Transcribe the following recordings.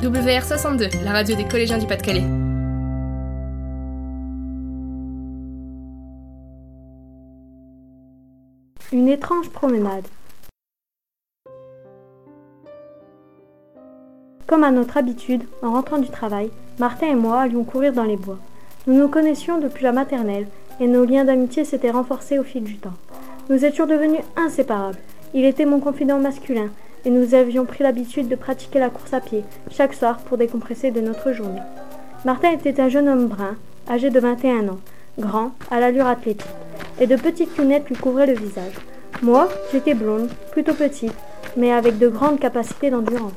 WR62, la radio des collégiens du Pas-de-Calais. Une étrange promenade. Comme à notre habitude, en rentrant du travail, Martin et moi allions courir dans les bois. Nous nous connaissions depuis la maternelle et nos liens d'amitié s'étaient renforcés au fil du temps. Nous étions devenus inséparables. Il était mon confident masculin et nous avions pris l'habitude de pratiquer la course à pied chaque soir pour décompresser de notre journée. Martin était un jeune homme brun, âgé de 21 ans, grand, à l'allure athlétique, et de petites lunettes lui couvraient le visage. Moi, j'étais blonde, plutôt petite, mais avec de grandes capacités d'endurance.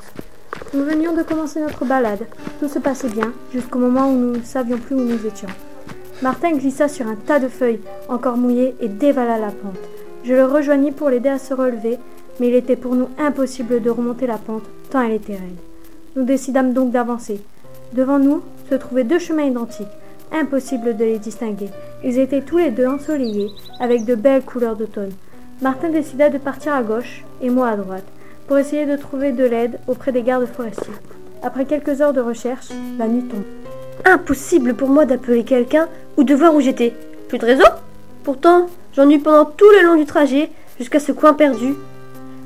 Nous venions de commencer notre balade. Tout se passait bien, jusqu'au moment où nous ne savions plus où nous étions. Martin glissa sur un tas de feuilles, encore mouillées, et dévala la pente. Je le rejoignis pour l'aider à se relever, mais il était pour nous impossible de remonter la pente, tant elle était raide. Nous décidâmes donc d'avancer. Devant nous se trouvaient deux chemins identiques, impossible de les distinguer. Ils étaient tous les deux ensoleillés, avec de belles couleurs d'automne. Martin décida de partir à gauche et moi à droite, pour essayer de trouver de l'aide auprès des gardes forestiers. Après quelques heures de recherche, la nuit tombe. Impossible pour moi d'appeler quelqu'un ou de voir où j'étais. Plus de réseau Pourtant, j'en eus pendant tout le long du trajet, jusqu'à ce coin perdu.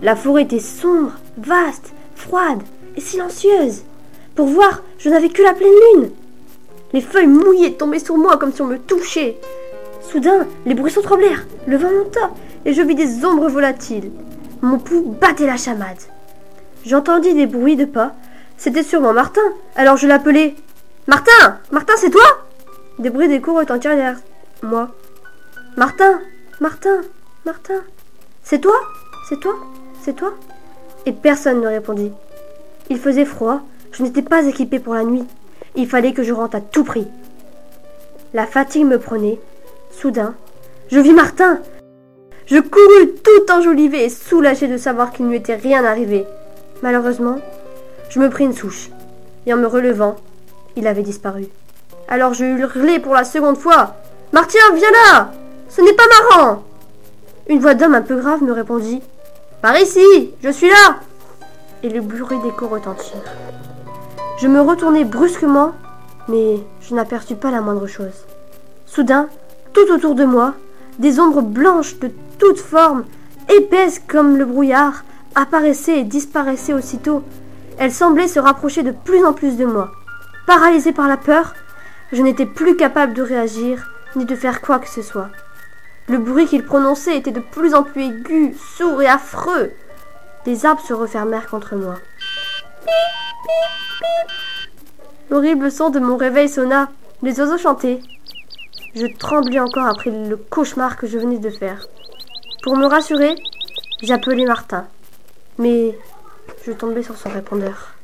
La forêt était sombre, vaste, froide et silencieuse. Pour voir, je n'avais que la pleine lune. Les feuilles mouillées tombaient sur moi comme si on me touchait. Soudain, les buissons tremblèrent, le vent monta, et je vis des ombres volatiles. Mon pouls battait la chamade. J'entendis des bruits de pas. C'était sûrement Martin, alors je l'appelai. Martin Martin, c'est toi Des bruits d'écho retentirent derrière moi. Martin Martin Martin C'est toi? C'est toi? C'est toi? Et personne ne répondit. Il faisait froid, je n'étais pas équipé pour la nuit. Il fallait que je rentre à tout prix. La fatigue me prenait. Soudain, je vis Martin. Je courus tout enjolivé et soulagé de savoir qu'il ne lui était rien arrivé. Malheureusement, je me pris une souche, et en me relevant, il avait disparu. Alors je hurlai pour la seconde fois. Martin, viens là Ce n'est pas marrant Une voix d'homme un peu grave me répondit. Par ici, je suis là Et le bruit d'écho retentit. Je me retournai brusquement, mais je n'aperçus pas la moindre chose. Soudain, tout autour de moi, des ombres blanches de toutes formes, épaisses comme le brouillard, apparaissaient et disparaissaient aussitôt. Elles semblaient se rapprocher de plus en plus de moi. Paralysée par la peur, je n'étais plus capable de réagir ni de faire quoi que ce soit. Le bruit qu'il prononçait était de plus en plus aigu, sourd et affreux. Les arbres se refermèrent contre moi. L'horrible son de mon réveil sonna. Les oiseaux chantaient. Je tremblais encore après le cauchemar que je venais de faire. Pour me rassurer, j'appelais Martin. Mais je tombais sur son répondeur.